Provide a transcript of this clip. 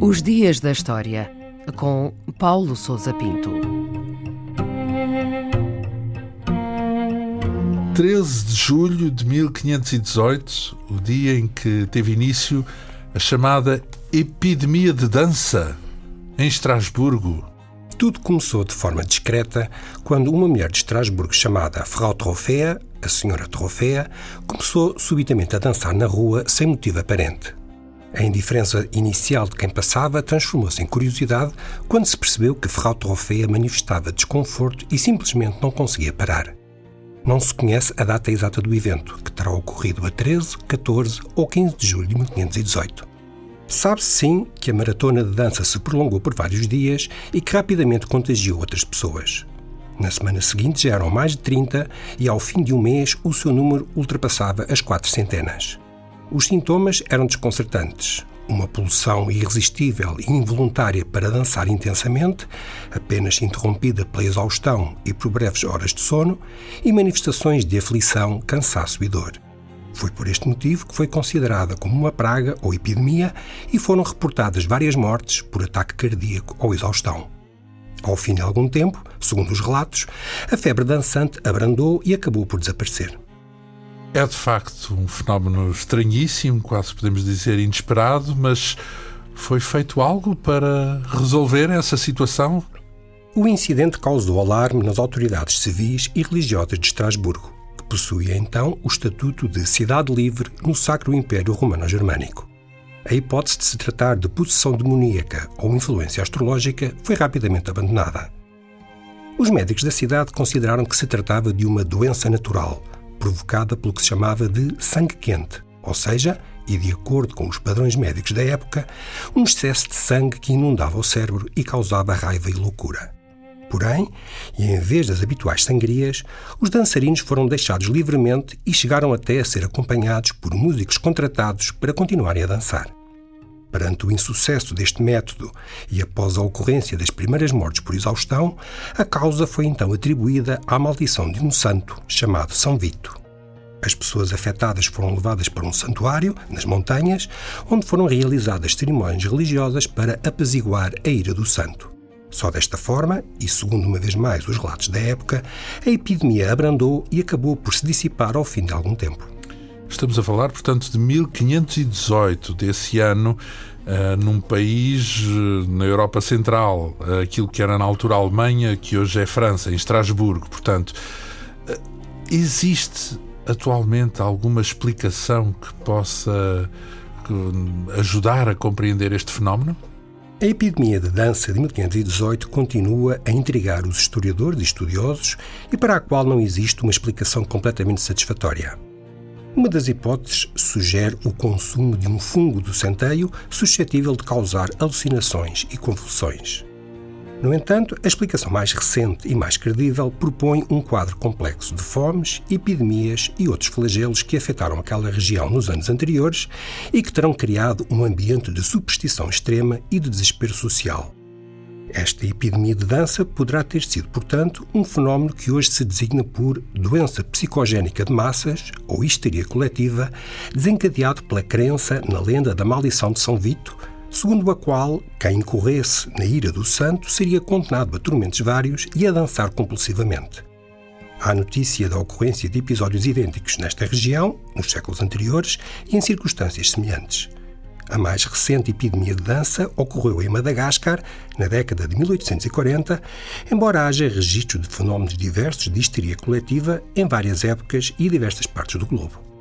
Os Dias da História, com Paulo Souza Pinto. 13 de julho de 1518, o dia em que teve início a chamada Epidemia de Dança, em Estrasburgo. Tudo começou de forma discreta quando uma mulher de Estrasburgo chamada Frau Trofea, a Senhora Trofea, começou subitamente a dançar na rua sem motivo aparente. A indiferença inicial de quem passava transformou-se em curiosidade quando se percebeu que Frau Trofea manifestava desconforto e simplesmente não conseguia parar. Não se conhece a data exata do evento, que terá ocorrido a 13, 14 ou 15 de julho de 1518. Sabe-se sim que a maratona de dança se prolongou por vários dias e que rapidamente contagiou outras pessoas. Na semana seguinte já eram mais de 30 e ao fim de um mês o seu número ultrapassava as quatro centenas. Os sintomas eram desconcertantes. Uma pulsão irresistível e involuntária para dançar intensamente, apenas interrompida pela exaustão e por breves horas de sono, e manifestações de aflição, cansaço e dor. Foi por este motivo que foi considerada como uma praga ou epidemia e foram reportadas várias mortes por ataque cardíaco ou exaustão. Ao fim de algum tempo, segundo os relatos, a febre dançante abrandou e acabou por desaparecer. É de facto um fenómeno estranhíssimo, quase podemos dizer inesperado, mas foi feito algo para resolver essa situação? O incidente causou alarme nas autoridades civis e religiosas de Estrasburgo, possuía então o estatuto de cidade livre no Sacro Império Romano-Germânico. A hipótese de se tratar de possessão demoníaca ou influência astrológica foi rapidamente abandonada. Os médicos da cidade consideraram que se tratava de uma doença natural, provocada pelo que se chamava de sangue quente, ou seja, e de acordo com os padrões médicos da época, um excesso de sangue que inundava o cérebro e causava raiva e loucura. Porém, e em vez das habituais sangrias, os dançarinos foram deixados livremente e chegaram até a ser acompanhados por músicos contratados para continuarem a dançar. Perante o insucesso deste método e após a ocorrência das primeiras mortes por exaustão, a causa foi então atribuída à maldição de um santo chamado São Vito. As pessoas afetadas foram levadas para um santuário, nas montanhas, onde foram realizadas cerimónias religiosas para apaziguar a ira do santo. Só desta forma, e segundo uma vez mais os relatos da época, a epidemia abrandou e acabou por se dissipar ao fim de algum tempo. Estamos a falar, portanto, de 1518, desse ano, uh, num país uh, na Europa Central, uh, aquilo que era na altura Alemanha, que hoje é França, em Estrasburgo. Portanto, existe atualmente alguma explicação que possa ajudar a compreender este fenómeno? A epidemia de dança de 1518 continua a intrigar os historiadores e estudiosos e para a qual não existe uma explicação completamente satisfatória. Uma das hipóteses sugere o consumo de um fungo do centeio suscetível de causar alucinações e convulsões. No entanto, a explicação mais recente e mais credível propõe um quadro complexo de fomes, epidemias e outros flagelos que afetaram aquela região nos anos anteriores e que terão criado um ambiente de superstição extrema e de desespero social. Esta epidemia de dança poderá ter sido, portanto, um fenómeno que hoje se designa por doença psicogénica de massas ou histeria coletiva, desencadeado pela crença na lenda da maldição de São Vito, segundo a qual quem incorresse na ira do santo seria condenado a tormentos vários e a dançar compulsivamente. Há notícia da ocorrência de episódios idênticos nesta região, nos séculos anteriores e em circunstâncias semelhantes. A mais recente epidemia de dança ocorreu em Madagascar, na década de 1840, embora haja registros de fenómenos diversos de histeria coletiva em várias épocas e diversas partes do globo.